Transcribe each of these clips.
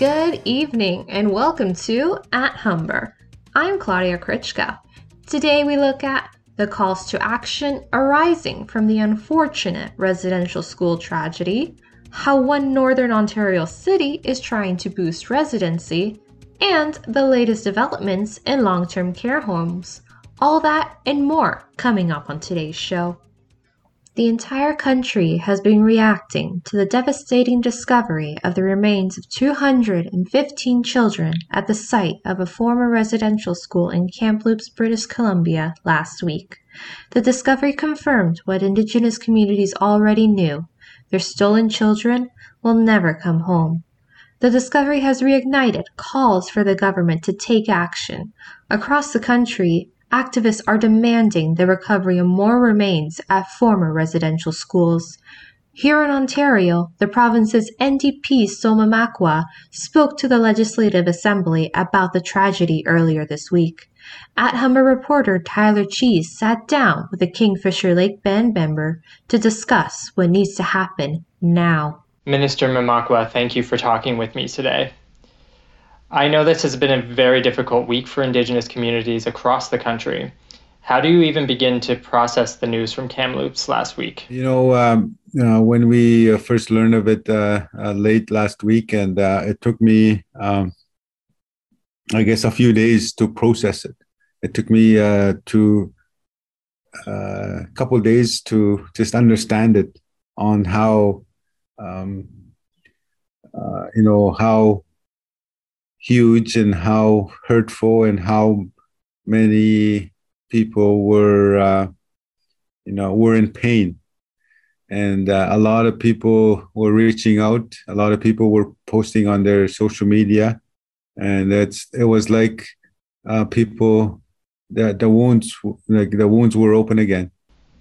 Good evening and welcome to At Humber. I'm Claudia Krichka. Today we look at the calls to action arising from the unfortunate residential school tragedy, how one Northern Ontario city is trying to boost residency, and the latest developments in long term care homes. All that and more coming up on today's show. The entire country has been reacting to the devastating discovery of the remains of 215 children at the site of a former residential school in Kamloops, British Columbia last week. The discovery confirmed what Indigenous communities already knew their stolen children will never come home. The discovery has reignited calls for the government to take action. Across the country, activists are demanding the recovery of more remains at former residential schools. Here in Ontario, the province's NDP Sol Mamakwa spoke to the Legislative Assembly about the tragedy earlier this week. At Humber reporter Tyler Cheese sat down with a Kingfisher Lake band member to discuss what needs to happen now. Minister Mamakwa, thank you for talking with me today. I know this has been a very difficult week for Indigenous communities across the country. How do you even begin to process the news from Kamloops last week? You know, um, you know when we uh, first learned of it uh, uh, late last week, and uh, it took me, um, I guess, a few days to process it. It took me uh, to a uh, couple days to just understand it on how, um, you know, how huge and how hurtful and how many people were uh, you know were in pain. And uh, a lot of people were reaching out. A lot of people were posting on their social media. And it's it was like uh, people that the wounds like the wounds were open again.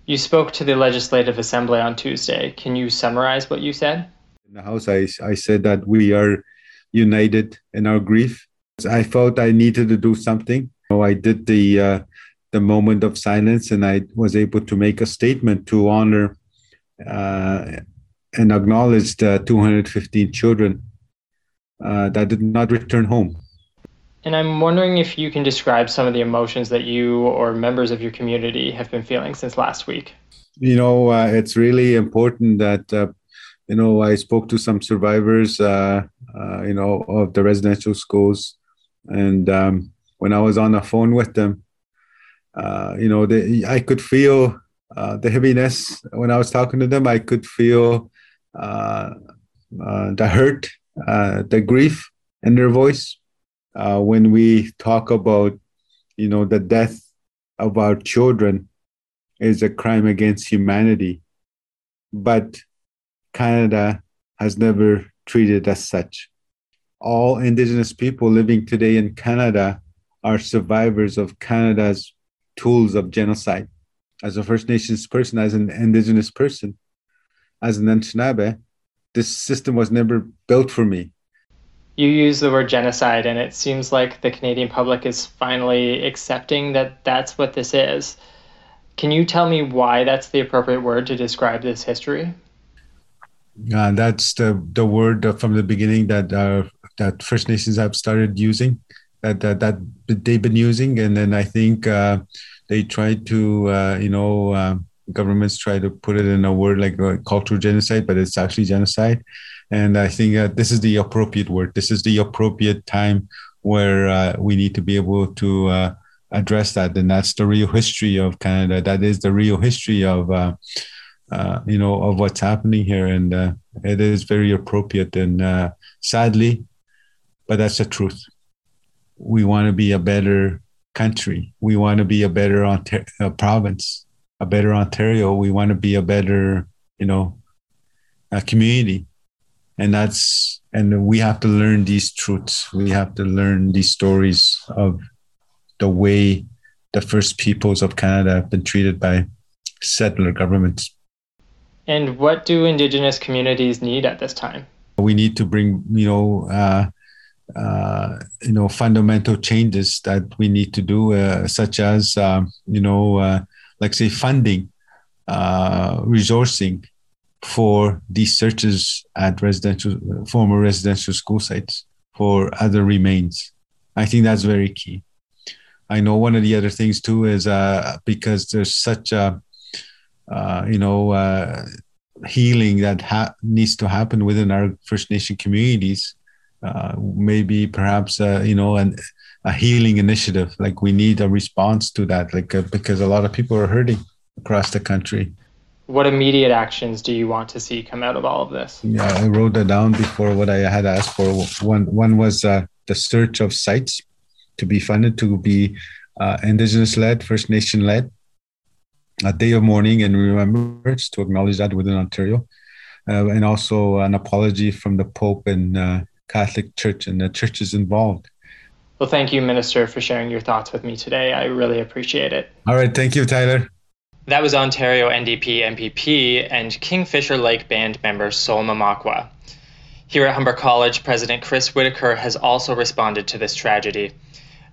You spoke to the legislative assembly on tuesday. Can you summarize what you said? In the house i, I said that we are united in our grief. I felt I needed to do something. So I did the uh, the moment of silence, and I was able to make a statement to honor uh, and acknowledge the 215 children uh, that did not return home. And I'm wondering if you can describe some of the emotions that you or members of your community have been feeling since last week. You know, uh, it's really important that uh, you know, I spoke to some survivors, uh, uh, you know, of the residential schools, and um, when I was on the phone with them, uh, you know, they, I could feel uh, the heaviness when I was talking to them. I could feel uh, uh, the hurt, the grief in their voice when we talk about, you know, the death of our children is a crime against humanity, but Canada has never treated as such. All Indigenous people living today in Canada are survivors of Canada's tools of genocide. As a First Nations person, as an Indigenous person, as an Anishinaabe, this system was never built for me. You use the word genocide, and it seems like the Canadian public is finally accepting that that's what this is. Can you tell me why that's the appropriate word to describe this history? Uh, that's the the word from the beginning that uh, that First Nations have started using, that that, that they've been using, and then I think uh, they try to uh, you know uh, governments try to put it in a word like cultural genocide, but it's actually genocide, and I think this is the appropriate word. This is the appropriate time where we need to be able to address that, and that's the real history of Canada. That is the real history of uh, you know, of what's happening here, and uh, it is very appropriate. And uh, sadly, but that's the truth. We want to be a better country. We want to be a better Ontar- uh, province, a better Ontario. We want to be a better, you know, a community, and that's and we have to learn these truths. We have to learn these stories of the way the first peoples of Canada have been treated by settler governments. And what do Indigenous communities need at this time? We need to bring, you know, uh, uh, you know, fundamental changes that we need to do, uh, such as, um, you know, uh, like say funding, uh, resourcing for these searches at residential, former residential school sites, for other remains. I think that's very key. I know one of the other things too is uh, because there's such a, uh, you know, uh, healing that ha- needs to happen within our First Nation communities. Uh, maybe perhaps uh, you know an, a healing initiative. Like we need a response to that, like uh, because a lot of people are hurting across the country. What immediate actions do you want to see come out of all of this? Yeah, I wrote that down before. What I had asked for one one was the search of sites to be funded to be uh, indigenous led, First Nation led. A day of mourning and remembrance to acknowledge that within Ontario, uh, and also an apology from the Pope and uh, Catholic Church and the churches involved. Well, thank you, Minister, for sharing your thoughts with me today. I really appreciate it. All right, thank you, Tyler. That was Ontario NDP MPP and Kingfisher Lake Band member Sol Mamakwa. Here at Humber College, President Chris Whitaker has also responded to this tragedy.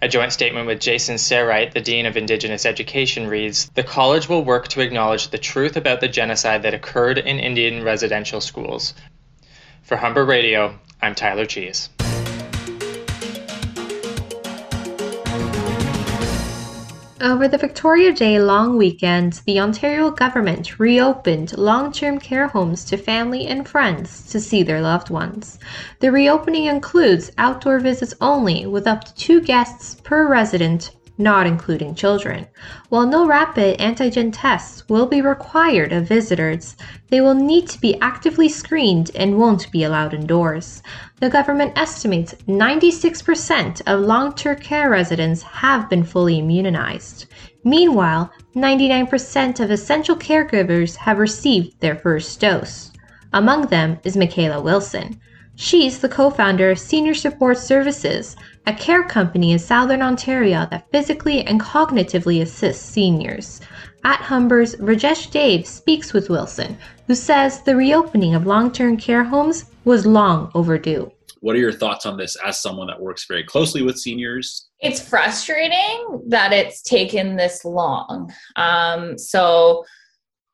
A joint statement with Jason Seright, the Dean of Indigenous Education, reads The college will work to acknowledge the truth about the genocide that occurred in Indian residential schools. For Humber Radio, I'm Tyler Cheese. Over the Victoria Day long weekend, the Ontario government reopened long term care homes to family and friends to see their loved ones. The reopening includes outdoor visits only, with up to two guests per resident not including children. While no rapid antigen tests will be required of visitors, they will need to be actively screened and won't be allowed indoors. The government estimates 96% of long term care residents have been fully immunized. Meanwhile, 99% of essential caregivers have received their first dose. Among them is Michaela Wilson. She's the co founder of Senior Support Services, a care company in Southern Ontario that physically and cognitively assists seniors. At Humber's, Rajesh Dave speaks with Wilson, who says the reopening of long term care homes was long overdue. What are your thoughts on this as someone that works very closely with seniors? It's frustrating that it's taken this long. Um, so,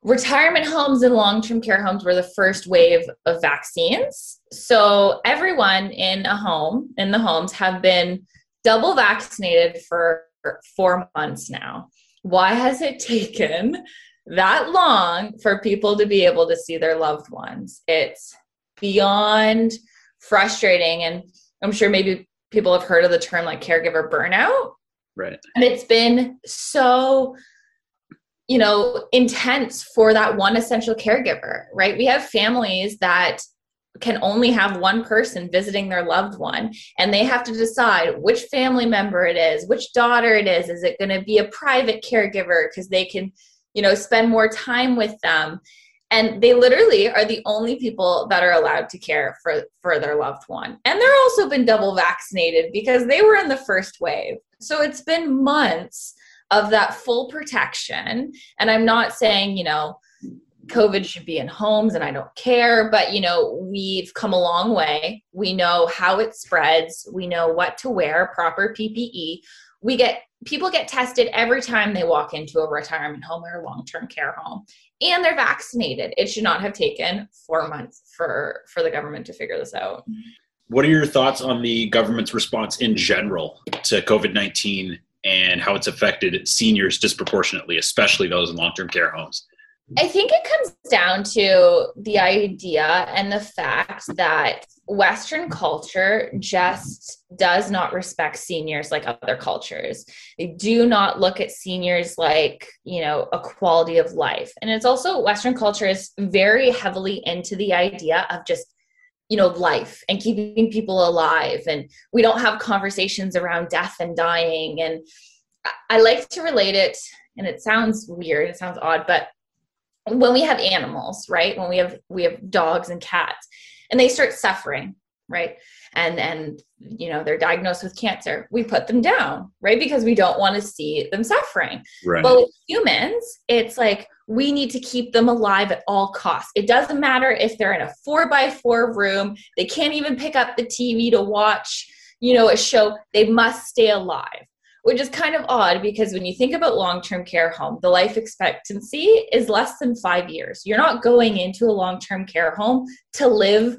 retirement homes and long-term care homes were the first wave of vaccines. So everyone in a home in the homes have been double vaccinated for four months now. Why has it taken that long for people to be able to see their loved ones? It's beyond frustrating and i'm sure maybe people have heard of the term like caregiver burnout. Right. And it's been so you know, intense for that one essential caregiver, right? We have families that can only have one person visiting their loved one and they have to decide which family member it is which daughter it is. Is it going to be a private caregiver? Because they can you know spend more time with them. And they literally are the only people that are allowed to care for for their loved one. And they're also been double vaccinated because they were in the first wave. So it's been months of that full protection. And I'm not saying, you know, COVID should be in homes and I don't care, but you know, we've come a long way. We know how it spreads, we know what to wear, proper PPE. We get people get tested every time they walk into a retirement home or a long-term care home and they're vaccinated. It should not have taken 4 months for for the government to figure this out. What are your thoughts on the government's response in general to COVID-19 and how it's affected seniors disproportionately, especially those in long term care homes? I think it comes down to the idea and the fact that Western culture just does not respect seniors like other cultures. They do not look at seniors like, you know, a quality of life. And it's also Western culture is very heavily into the idea of just you know life and keeping people alive. And we don't have conversations around death and dying. And i like to relate it and it sounds weird it sounds odd but when we have animals right? When we have we have dogs and cats and they start suffering right? And and you know they're diagnosed with cancer we put them down right? Because we don't want to see them suffering. Right. but with humans it's like we need to keep them alive at all costs. It doesn't matter if they're in a four by four room they can't even pick up the tv to watch you know a show they must stay alive which is kind of odd because when you think about long-term care home the life expectancy is less than five years. You're not going into a long-term care home to live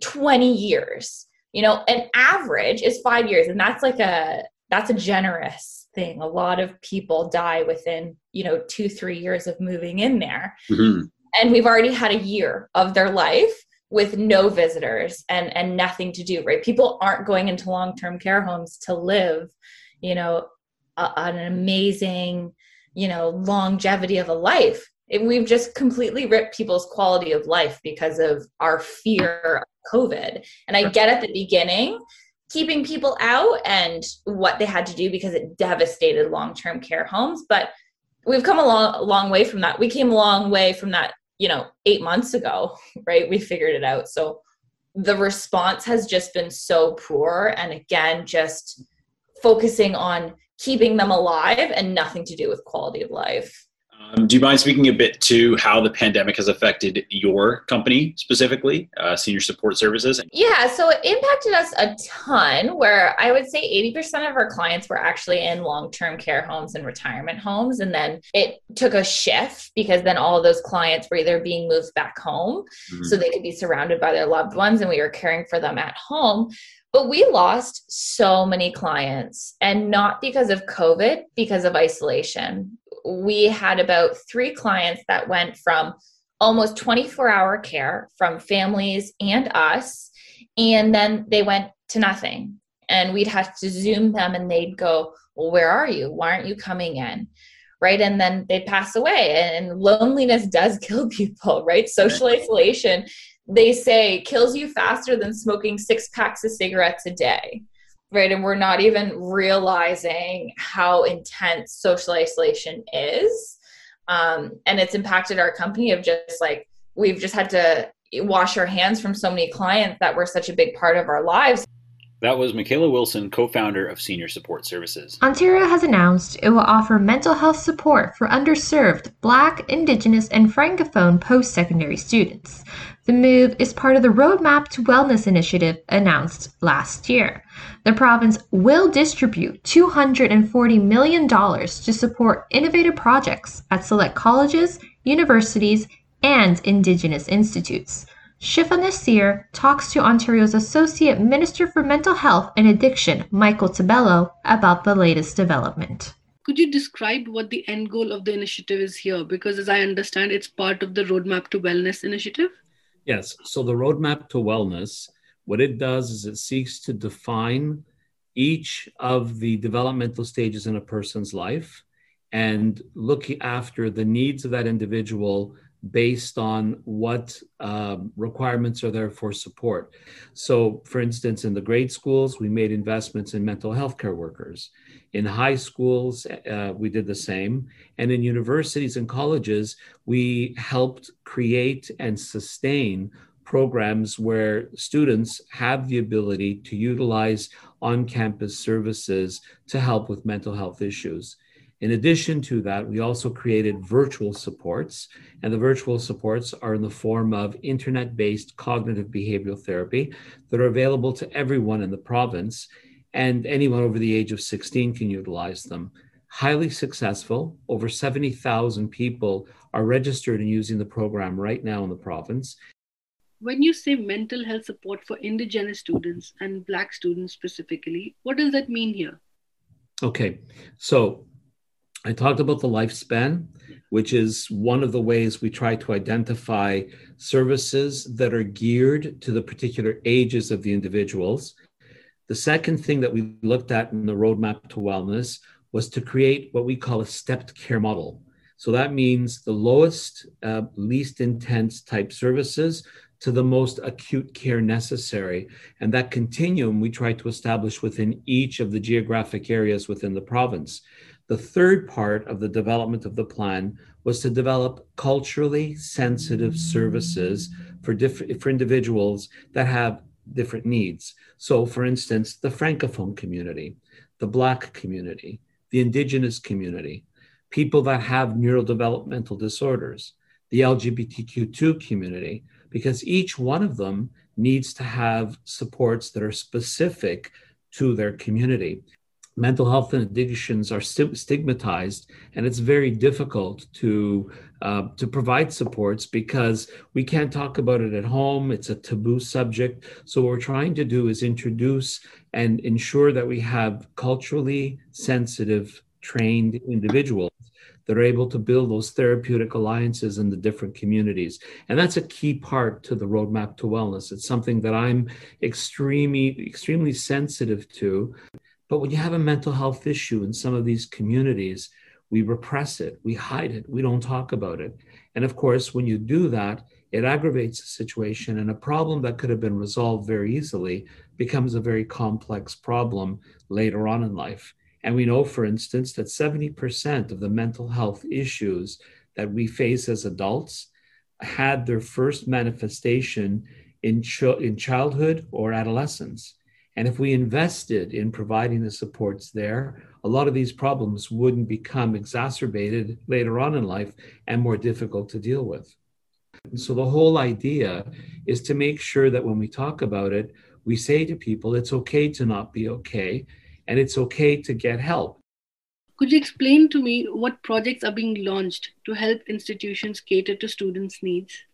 20 years you know an average is five years and that's like a that's a generous thing. A lot of people die within you know two three years of moving in there. Mm-hmm. and we've already had a year of their life with no visitors and and nothing to do right? People aren't going into long-term care homes to live you know a, an amazing you know longevity of a life. We've just completely ripped people's quality of life because of our fear of covid. And i get at the beginning keeping people out and what they had to do because it devastated long-term care homes. But we've come a long, a long way from that. We came a long way from that you know eight months ago right? We figured it out. So the response has just been so poor. And again just focusing on keeping them alive and nothing to do with quality of life um, do you mind speaking a bit to how the pandemic has affected your company specifically, uh, Senior Support Services? Yeah, so it impacted us a ton. Where I would say 80% of our clients were actually in long term care homes and retirement homes. And then it took a shift because then all of those clients were either being moved back home mm-hmm. so they could be surrounded by their loved ones and we were caring for them at home. But we lost so many clients, and not because of COVID, because of isolation we had about three clients that went from almost 24 hour care from families and us. And then they went to nothing. And we'd have to Zoom them and they'd go, Well, where are you? Why aren't you coming in? Right. And then they'd pass away. And loneliness does kill people, right? Social isolation, they say, kills you faster than smoking six packs of cigarettes a day right? And we're not even realizing how intense social isolation is. Um, and it's impacted our company of just like, we've just had to wash our hands from so many clients that were such a big part of our lives. That was Michaela Wilson, co founder of Senior Support Services. Ontario has announced it will offer mental health support for underserved Black, Indigenous, and Francophone post secondary students. The move is part of the Roadmap to Wellness initiative announced last year. The province will distribute $240 million to support innovative projects at select colleges, universities, and Indigenous institutes. Shifa Nasir talks to Ontario's Associate Minister for Mental Health and Addiction, Michael Tibollo, about the latest development. Could you describe what the end goal of the initiative is here? Because, as I understand, it's part of the Roadmap to Wellness initiative. Yes. So, the Roadmap to Wellness, what it does is it seeks to define each of the developmental stages in a person's life and look after the needs of that individual based on what um, requirements are there for support. So, for instance, in the grade schools, we made investments in mental health care workers. In high schools, uh, we did the same. And in universities and colleges, we helped create and sustain programs where students have the ability to utilize on campus services to help with mental health issues. In addition to that, we also created virtual supports, and the virtual supports are in the form of internet based cognitive behavioral therapy that are available to everyone in the province, and anyone over the age of 16 can utilize them. Highly successful, over 70,000 people are registered and using the program right now in the province. When you say mental health support for Indigenous students and Black students specifically, what does that mean here? Okay, so I talked about the lifespan, which is one of the ways we try to identify services that are geared to the particular ages of the individuals. The second thing that we looked at in the roadmap to wellness was to create what we call a stepped care model. So that means the lowest, uh, least intense type services to the most acute care necessary. And that continuum we try to establish within each of the geographic areas within the province. The third part of the development of the plan was to develop culturally sensitive services for, diff- for individuals that have different needs. So, for instance, the Francophone community, the Black community, the Indigenous community, people that have neurodevelopmental disorders, the LGBTQ2 community, because each one of them needs to have supports that are specific to their community. Mental health and addictions are stigmatized and it's very difficult to uh, to provide supports because we can't talk about it at home it's a taboo subject so what we're trying to do is introduce and ensure that we have culturally sensitive trained individuals that are able to build those therapeutic alliances in the different communities. And that's a key part to the roadmap to wellness. It's something that I'm extremely, extremely sensitive to. But when you have a mental health issue in some of these communities, we repress it, we hide it, we don't talk about it. And of course, when you do that, it aggravates the situation, and a problem that could have been resolved very easily becomes a very complex problem later on in life. And we know, for instance, that 70% of the mental health issues that we face as adults had their first manifestation in, ch- in childhood or adolescence. And if we invested in providing the supports there, a lot of these problems wouldn't become exacerbated later on in life and more difficult to deal with. So, the whole idea is to make sure that when we talk about it, we say to people, it's okay to not be okay and it's okay to get help. Could you explain to me what projects are being launched to help institutions cater to students' needs?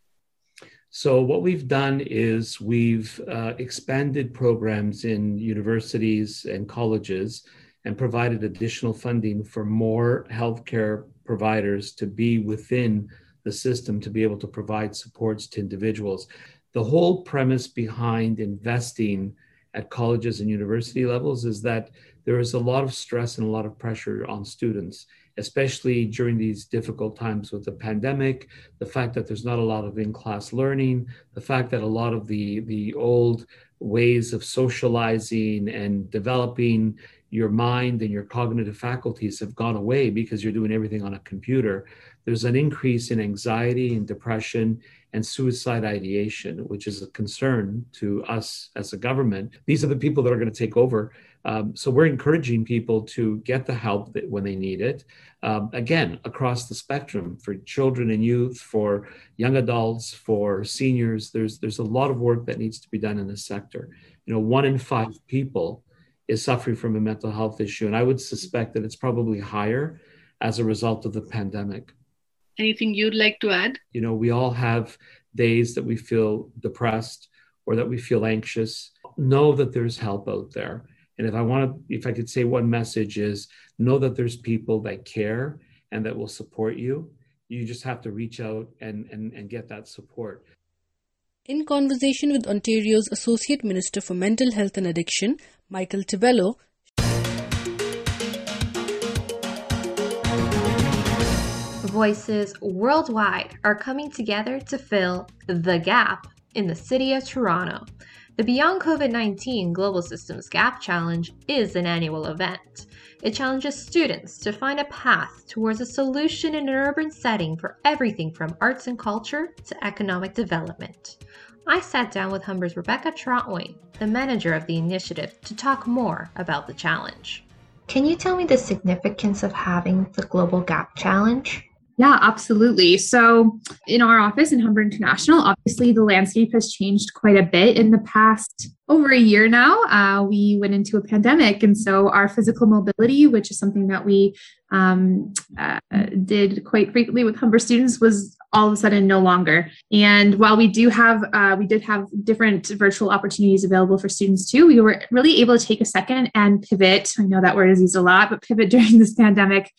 So, what we've done is we've uh, expanded programs in universities and colleges and provided additional funding for more healthcare providers to be within the system to be able to provide supports to individuals. The whole premise behind investing at colleges and university levels is that there is a lot of stress and a lot of pressure on students, especially during these difficult times with the pandemic, the fact that there's not a lot of in-class learning, the fact that a lot of the, the old ways of socializing and developing your mind and your cognitive faculties have gone away because you're doing everything on a computer. There's an increase in anxiety and depression and suicide ideation, which is a concern to us as a government. These are the people that are going to take over. Um, so we're encouraging people to get the help that, when they need it. Um, again, across the spectrum for children and youth, for young adults, for seniors. There's there's a lot of work that needs to be done in this sector. You know, one in five people is suffering from a mental health issue, and I would suspect that it's probably higher as a result of the pandemic. Anything you'd like to add? You know, we all have days that we feel depressed or that we feel anxious. Know that there's help out there. And if I want to, if I could say one message is know that there's people that care and that will support you. You just have to reach out and, and, and get that support. In conversation with Ontario's Associate Minister for Mental Health and Addiction, Michael Tibollo, voices worldwide are coming together to fill the gap in the city of Toronto. The Beyond COVID 19 Global Systems Gap Challenge is an annual event. It challenges students to find a path towards a solution in an urban setting for everything from arts and culture to economic development. I sat down with Humber's Rebecca Trotwain, the manager of the initiative, to talk more about the challenge. Can you tell me the significance of having the Global Gap Challenge? Yeah, absolutely. So, in our office in Humber International, obviously the landscape has changed quite a bit in the past over a year now. Uh, we went into a pandemic, and so our physical mobility, which is something that we um, uh, did quite frequently with Humber students, was all of a sudden no longer. And while we do have, uh, we did have different virtual opportunities available for students too, we were really able to take a second and pivot. I know that word is used a lot, but pivot during this pandemic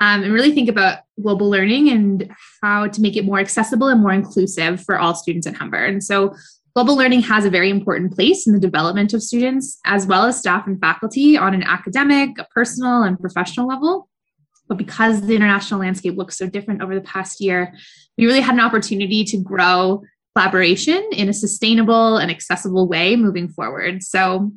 um, and really think about global learning and how to make it more accessible and more inclusive for all students at Humber. And so global learning has a very important place in the development of students, as well as staff and faculty on an academic, personal, and professional level. But because the international landscape looks so different over the past year, we really had an opportunity to grow collaboration in a sustainable and accessible way moving forward. So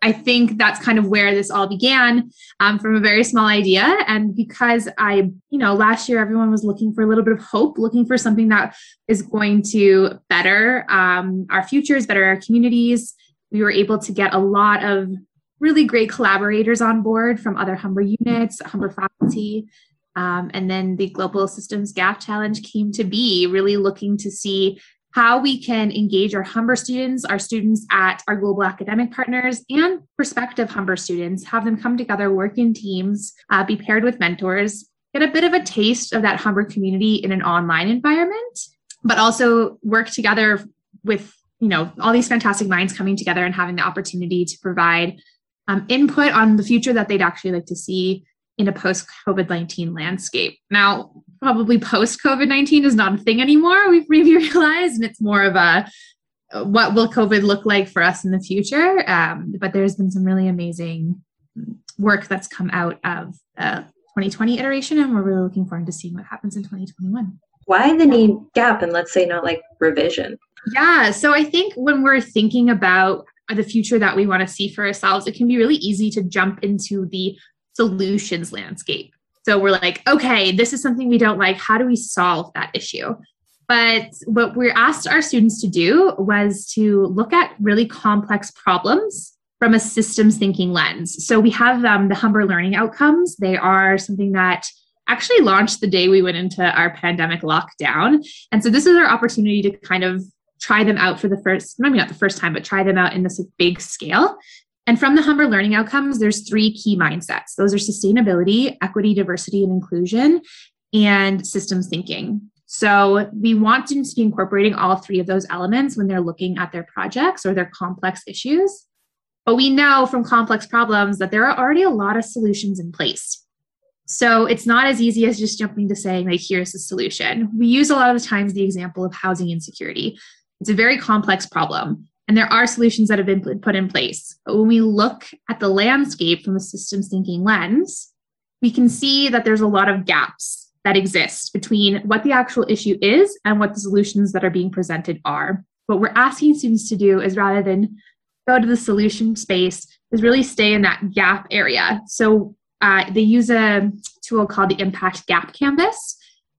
I think that's kind of where this all began um, from a very small idea. And because I, you know, last year everyone was looking for a little bit of hope, looking for something that is going to better um, our futures, better our communities. We were able to get a lot of really great collaborators on board from other Humber units, Humber faculty. Um, and then the Global Systems Gap Challenge came to be, really looking to see how we can engage our Humber students, our students at our global academic partners, and prospective Humber students, have them come together, work in teams, uh, be paired with mentors, get a bit of a taste of that Humber community in an online environment, but also work together with you know all these fantastic minds coming together and having the opportunity to provide um, input on the future that they'd actually like to see in a post COVID 19 landscape. Now, probably post COVID 19 is not a thing anymore, we've maybe realized, and it's more of a what will COVID look like for us in the future? Um, but there's been some really amazing work that's come out of the 2020 iteration, and we're really looking forward to seeing what happens in 2021. Why the need gap and let's say not like revision? Yeah, so I think when we're thinking about the future that we want to see for ourselves, it can be really easy to jump into the solutions landscape. So we're like, okay, this is something we don't like. How do we solve that issue? But what we asked our students to do was to look at really complex problems from a systems thinking lens. So we have um, the Humber Learning Outcomes. They are something that actually launched the day we went into our pandemic lockdown. And so this is our opportunity to kind of try them out for the first, maybe not the first time, but try them out in this big scale and from the Humber learning outcomes, there's three key mindsets. Those are sustainability, equity, diversity, and inclusion, and systems thinking. So we want students to be incorporating all three of those elements when they're looking at their projects or their complex issues. But we know from complex problems that there are already a lot of solutions in place. So it's not as easy as just jumping to saying, like, here's the solution. We use a lot of the times the example of housing insecurity. It's a very complex problem. And there are solutions that have been put in place. But when we look at the landscape from a systems thinking lens, we can see that there's a lot of gaps that exist between what the actual issue is and what the solutions that are being presented are. What we're asking students to do is rather than go to the solution space, is really stay in that gap area. So uh, they use a tool called the Impact Gap Canvas,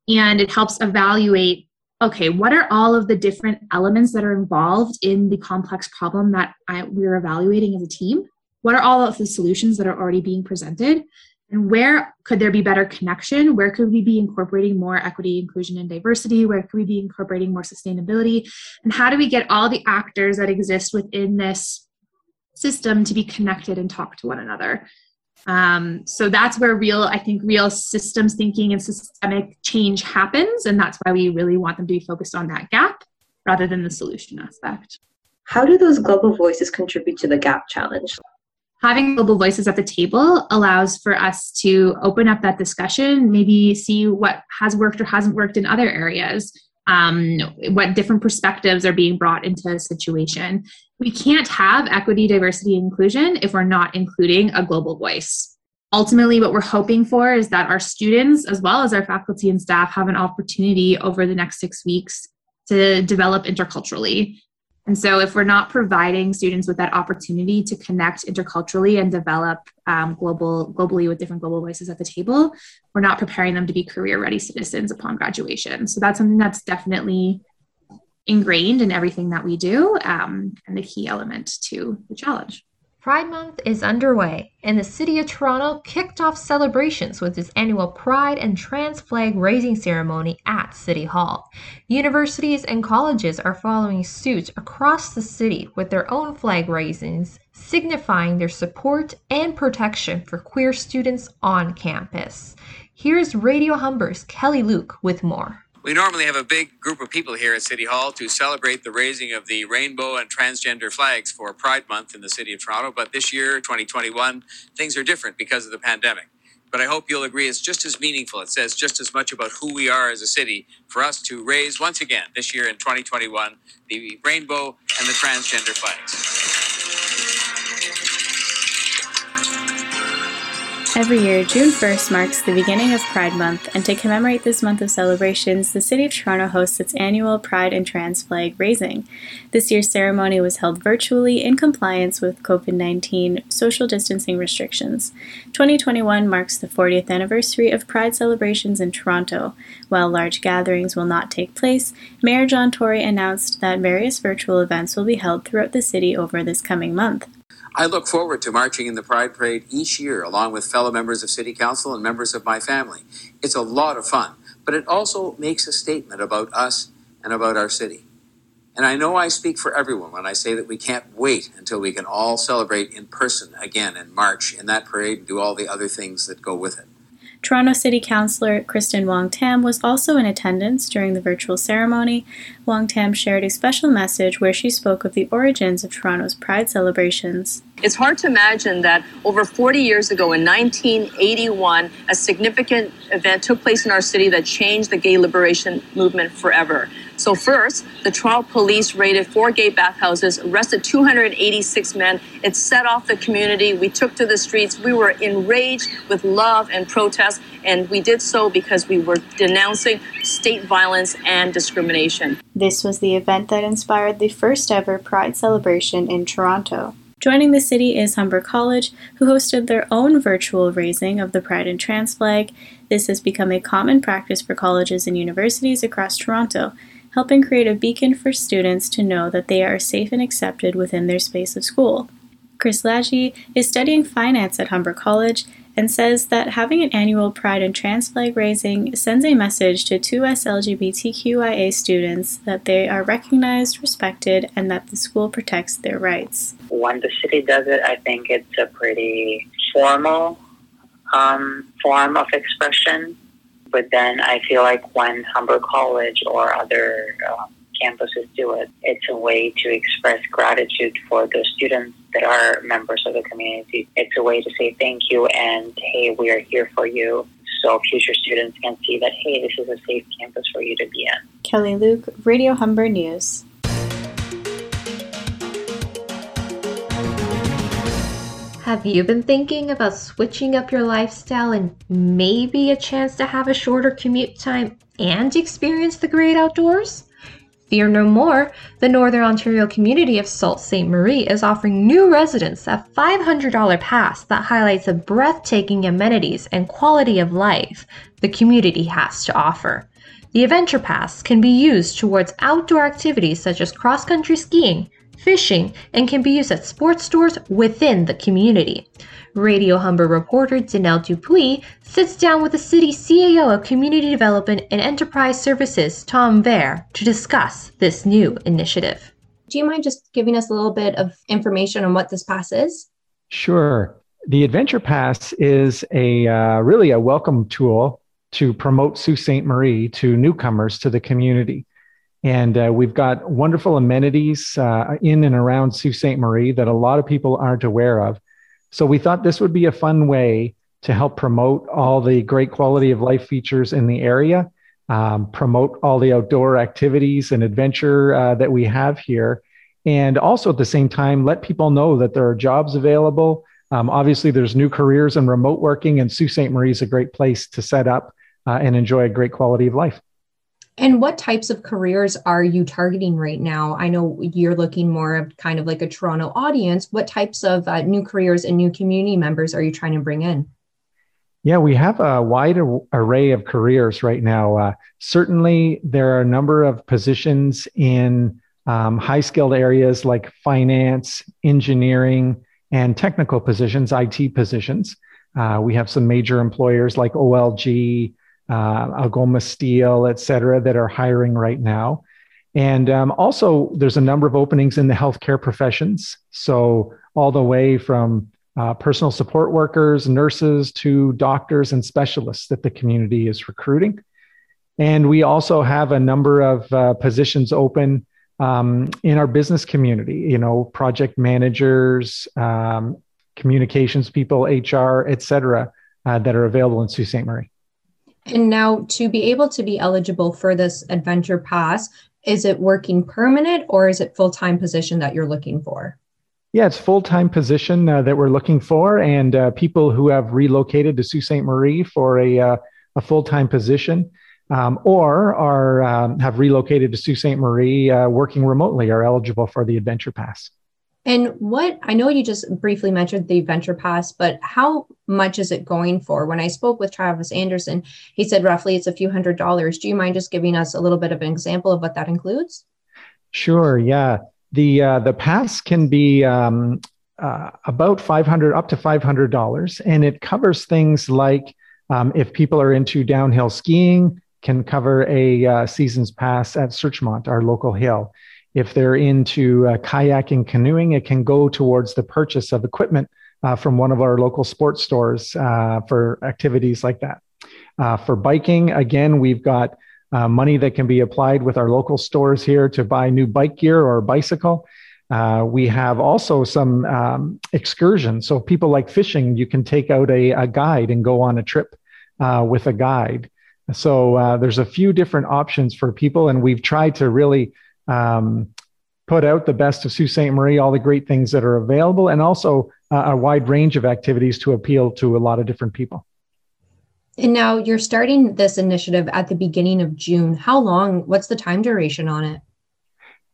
and it helps evaluate okay, what are all of the different elements that are involved in the complex problem that I, we're evaluating as a team? What are all of the solutions that are already being presented? And where could there be better connection? Where could we be incorporating more equity, inclusion, and diversity? Where could we be incorporating more sustainability? And how do we get all the actors that exist within this system to be connected and talk to one another? Um, so that's where real, I think, real systems thinking and systemic change happens. And that's why we really want them to be focused on that gap rather than the solution aspect. How do those global voices contribute to the gap challenge? Having global voices at the table allows for us to open up that discussion, maybe see what has worked or hasn't worked in other areas, um, what different perspectives are being brought into a situation. We can't have equity, diversity, inclusion if we're not including a global voice. Ultimately, what we're hoping for is that our students, as well as our faculty and staff, have an opportunity over the next six weeks to develop interculturally and so, if we're not providing students with that opportunity to connect interculturally and develop um, global, globally with different global voices at the table, we're not preparing them to be career-ready citizens upon graduation. So that's something that's definitely ingrained in everything that we do, um, and the key element to the challenge. Pride Month is underway, and the City of Toronto kicked off celebrations with its annual Pride and Trans Flag raising ceremony at City Hall. Universities and colleges are following suit across the city with their own flag raisings, signifying their support and protection for queer students on campus. Here's Radio Humber's Kelly Luke with more. We normally have a big group of people here at City Hall to celebrate the raising of the rainbow and transgender flags for Pride Month in the City of Toronto. But this year, 2021, things are different because of the pandemic. But I hope you'll agree it's just as meaningful. It says just as much about who we are as a city for us to raise once again this year in 2021 the rainbow and the transgender flags. Every year, June 1st marks the beginning of Pride Month, and to commemorate this month of celebrations, the City of Toronto hosts its annual Pride and Trans Flag raising. This year's ceremony was held virtually in compliance with COVID 19 social distancing restrictions. 2021 marks the 40th anniversary of Pride celebrations in Toronto. While large gatherings will not take place, Mayor John Tory announced that various virtual events will be held throughout the city over this coming month. I look forward to marching in the Pride Parade each year along with fellow members of City Council and members of my family. It's a lot of fun, but it also makes a statement about us and about our city. And I know I speak for everyone when I say that we can't wait until we can all celebrate in person again in March in that parade and do all the other things that go with it. Toronto City Councillor Kristyn Wong Tam was also in attendance during the virtual ceremony. Wong Tam shared a special message where she spoke of the origins of Toronto's Pride celebrations. It's hard to imagine that over 40 years ago, in 1981, a significant event took place in our city that changed the gay liberation movement forever. So, first, the Toronto police raided four gay bathhouses, arrested 286 men. It set off the community. We took to the streets. We were enraged with love and protest, and we did so because we were denouncing state violence and discrimination. This was the event that inspired the first ever Pride celebration in Toronto. Joining the city is Humber College, who hosted their own virtual raising of the Pride and Trans flag. This has become a common practice for colleges and universities across Toronto, helping create a beacon for students to know that they are safe and accepted within their space of school. Chris Laggi is studying finance at Humber College and says that having an annual Pride and Trans flag raising sends a message to 2S LGBTQIA students that they are recognized, respected, and that the school protects their rights. When the city does it, I think it's a pretty formal um, form of expression. But then I feel like when Humber College or other uh, campuses do it, it's a way to express gratitude for the students that are members of the community. It's a way to say thank you and hey, we are here for you. So future students can see that hey, this is a safe campus for you to be in. Kelly Luke, Radio Humber News. Have you been thinking about switching up your lifestyle and maybe a chance to have a shorter commute time and experience the great outdoors? Fear no more, the Northern Ontario community of Sault Ste. Marie is offering new residents a $500 pass that highlights the breathtaking amenities and quality of life the community has to offer. The Adventure Pass can be used towards outdoor activities such as cross country skiing, fishing, and can be used at sports stores within the community. Radio Humber reporter Danelle Dupuis sits down with the city's CEO of Community Development and Enterprise Services, Tom Vair, to discuss this new initiative. Do you mind just giving us a little bit of information on what this pass is? Sure. The Adventure Pass is a uh, really a welcome tool to promote Sault Ste. Marie to newcomers to the community. And uh, we've got wonderful amenities uh, in and around Sault Ste. Marie that a lot of people aren't aware of. So we thought this would be a fun way to help promote all the great quality of life features in the area, um, promote all the outdoor activities and adventure uh, that we have here, and also at the same time let people know that there are jobs available. Um, obviously, there's new careers and remote working, and Sault Ste. Marie is a great place to set up uh, and enjoy a great quality of life. And what types of careers are you targeting right now? I know you're looking more of kind of like a Toronto audience. What types of uh, new careers and new community members are you trying to bring in? Yeah, we have a wide array of careers right now. Uh, certainly, there are a number of positions in um, high skilled areas like finance, engineering, and technical positions, IT positions. Uh, we have some major employers like OLG, uh, Algoma Steel, et cetera, that are hiring right now. And um, also, there's a number of openings in the healthcare professions. So, all the way from uh, personal support workers, nurses, to doctors and specialists that the community is recruiting. And we also have a number of uh, positions open um, in our business community, you know, project managers, um, communications people, HR, et cetera, uh, that are available in Sault Ste. Marie. And now, to be able to be eligible for this adventure pass, is it working permanent or is it full time position that you're looking for? Yeah, it's full time position uh, that we're looking for, and uh, people who have relocated to Sault Ste. Marie for a uh, a full time position, um, or are um, have relocated to Sault Ste. Marie uh, working remotely are eligible for the Adventure Pass. And what I know you just briefly mentioned the venture pass, but how much is it going for? When I spoke with Travis Anderson, he said roughly it's a few hundred dollars. Do you mind just giving us a little bit of an example of what that includes? Sure. Yeah. The uh, the pass can be um, uh, about five hundred up to five hundred dollars, and it covers things like um, if people are into downhill skiing, can cover a uh, season's pass at Searchmont, our local hill. If they're into uh, kayaking, canoeing, it can go towards the purchase of equipment uh, from one of our local sports stores uh, for activities like that. Uh, for biking, again, we've got uh, money that can be applied with our local stores here to buy new bike gear or bicycle. Uh, we have also some um, excursions. So, people like fishing, you can take out a, a guide and go on a trip uh, with a guide. So, uh, there's a few different options for people, and we've tried to really um, put out the best of Sault Ste. Marie, all the great things that are available, and also uh, a wide range of activities to appeal to a lot of different people. And now you're starting this initiative at the beginning of June. How long? What's the time duration on it?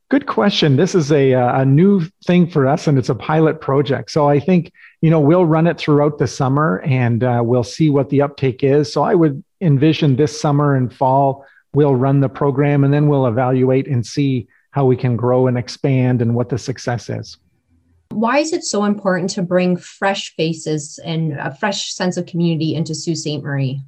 Good question. This is a, uh, a new thing for us, and it's a pilot project. So I think you know we'll run it throughout the summer, and uh, we'll see what the uptake is. So I would envision this summer and fall we'll run the program, and then we'll evaluate and see how we can grow and expand and what the success is. Why is it so important to bring fresh faces and a fresh sense of community into Sault Ste. Marie?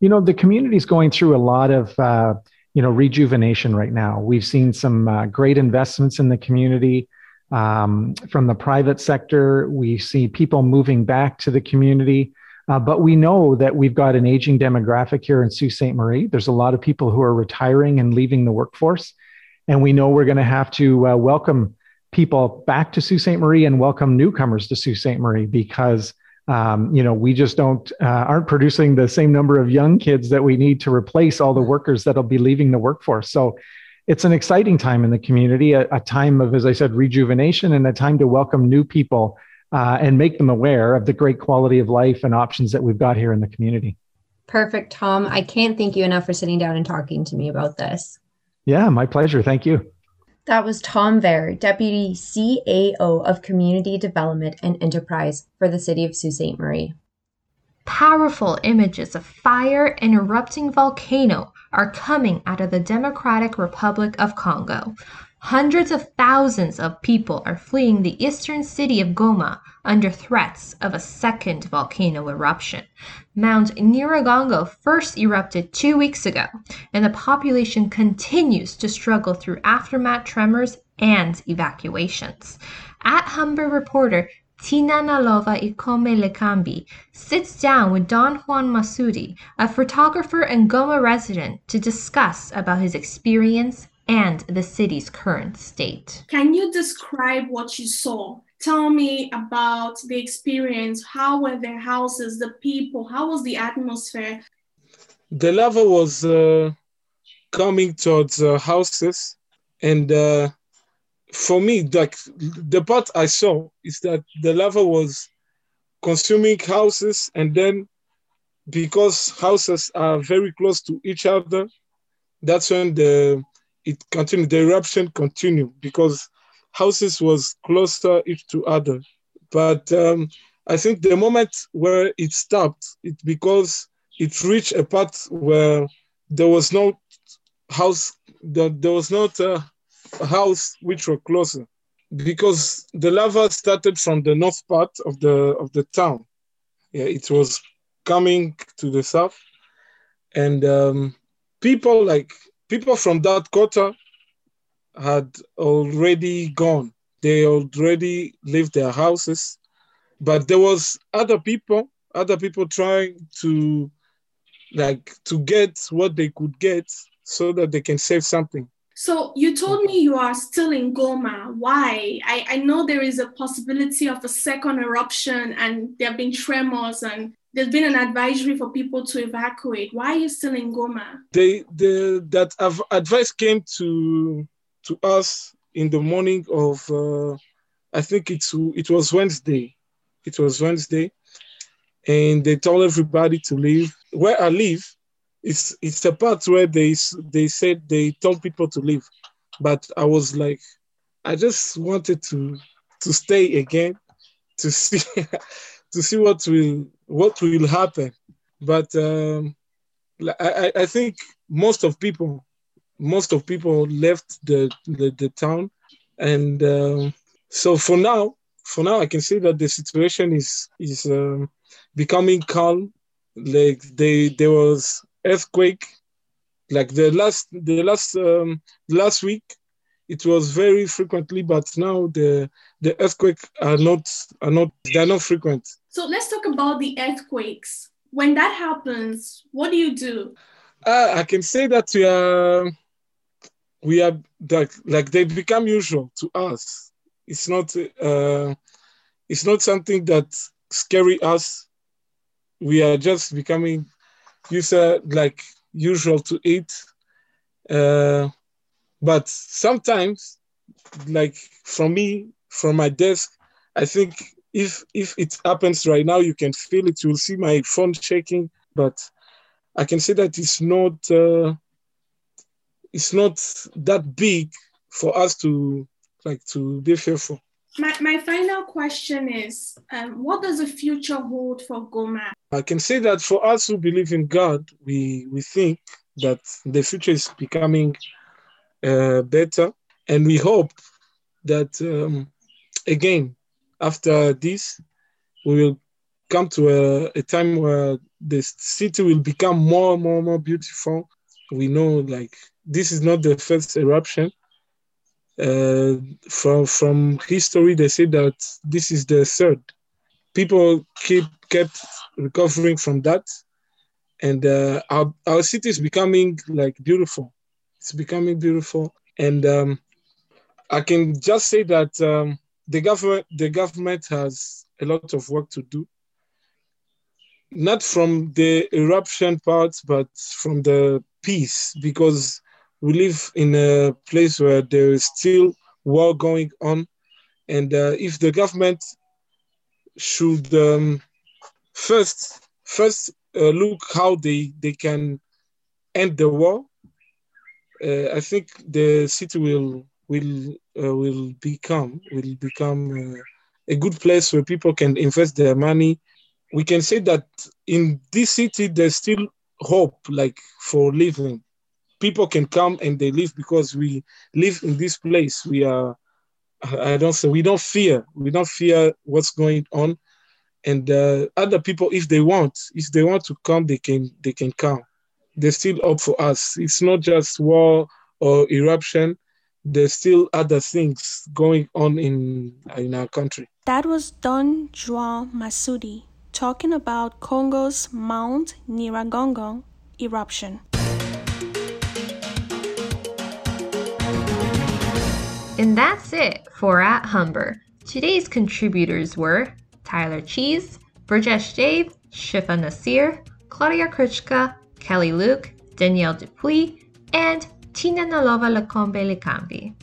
You know, the community is going through a lot of uh, you know rejuvenation right now. We've seen some uh, great investments in the community um, from the private sector. We see people moving back to the community. Uh, but we know that we've got an aging demographic here in Sault Ste. Marie. There's a lot of people who are retiring and leaving the workforce. And we know we're going to have to uh, welcome people back to Sault Ste. Marie and welcome newcomers to Sault Ste. Marie because um, you know we just don't uh, aren't producing the same number of young kids that we need to replace all the workers that'll be leaving the workforce. So it's an exciting time in the community, a, a time of, as I said, rejuvenation and a time to welcome new people uh, and make them aware of the great quality of life and options that we've got here in the community. Perfect, Tom. I can't thank you enough for sitting down and talking to me about this. Yeah, my pleasure. Thank you. That was Tom Vair, Deputy CAO of Community Development and Enterprise for the City of Sault Ste. Marie. Powerful images of fire and erupting volcano are coming out of the Democratic Republic of Congo. Hundreds of thousands of people are fleeing the eastern city of Goma under threats of a second volcano eruption. Mount Nyiragongo first erupted two weeks ago, and the population continues to struggle through aftermath tremors and evacuations. At Humber reporter Tina Nalova Ikome Lekambi sits down with Don Juan Masudi, a photographer and Goma resident, to discuss about his experience and the city's current state. Can you describe what you saw? tell me about the experience. How were the houses, the people? How was the atmosphere? The lava was uh, coming towards uh, houses, and uh, for me, like the part I saw is that the lava was consuming houses, and then because houses are very close to each other, that's when the it continued. The eruption continued because houses was closer each to other. But um, I think the moment where it stopped, it because it reached a part where there was no house, there, there was not a house which were closer because the lava started from the north part of the of the town. Yeah, it was coming to the south, and um, people like people from that quarter had already gone. They already left their houses, but there was other people, other people trying to like to get what they could get so that they can save something. So you told me you are still in Goma. Why? I, I know there is a possibility of a second eruption and there have been tremors and there's been an advisory for people to evacuate. Why are you still in Goma? They, the, that advice came to to us in the morning of uh, I think it's it was Wednesday. It was Wednesday, and they told everybody to leave. Where I live, it's it's a part where they they said they told people to leave, but I was like, I just wanted to to stay again, to see to see what will what will happen. But um, I I think most of people most of people left the the, the town, and uh, so for now, for now, I can see that the situation is is um, becoming calm. Like they there was earthquake, like the last the last um, last week, it was very frequently, but now the the earthquake are not are not they're not frequent. So let's talk about the earthquakes. When that happens, what do you do? Uh, I can say that we are we are like like they become usual to us. It's not uh, it's not something that scary us. We are just becoming used like usual to it. Uh, but sometimes, like for me, from my desk, I think if if it happens right now, you can feel it. You'll see my phone shaking, but I can say that it's not uh, it's not that big for us to like to be fearful. My, my final question is um, what does the future hold for Goma? I can say that for us who believe in God, we, we think that the future is becoming uh, better. And we hope that, um, again, after this, we will come to a, a time where the city will become more and more and more beautiful. We know, like, this is not the first eruption uh, from from history, they say that this is the third. People keep kept recovering from that, and uh, our our city is becoming like beautiful. It's becoming beautiful, and um, I can just say that um, the government the government has a lot of work to do. Not from the eruption parts, but from the peace, because we live in a place where there is still war going on, and uh, if the government should um, first first uh, look how they they can end the war, uh, I think the city will will uh, will become will become uh, a good place where people can invest their money. We can say that in this city there's still hope, like for living people can come and they live because we live in this place. We are, I don't say, we don't fear. We don't fear what's going on. And uh, other people, if they want, if they want to come, they can, they can come. They're still up for us. It's not just war or eruption. There's still other things going on in in our country. That was Don Juan Masudi talking about Congo's Mount Nyiragongo eruption. And that's it for At Humber. Today's contributors were Tyler Cheese, Burjesh Dave, Shifa Nasir, Claudia Krichka, Kelly Luke, Danielle Dupuis, and Tina Nalova Lacombe Likambi.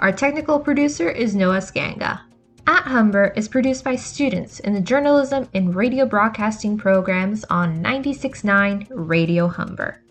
Our technical producer is Noah Skanga. At Humber is produced by students in the journalism and radio broadcasting programs on 96.9 Radio Humber.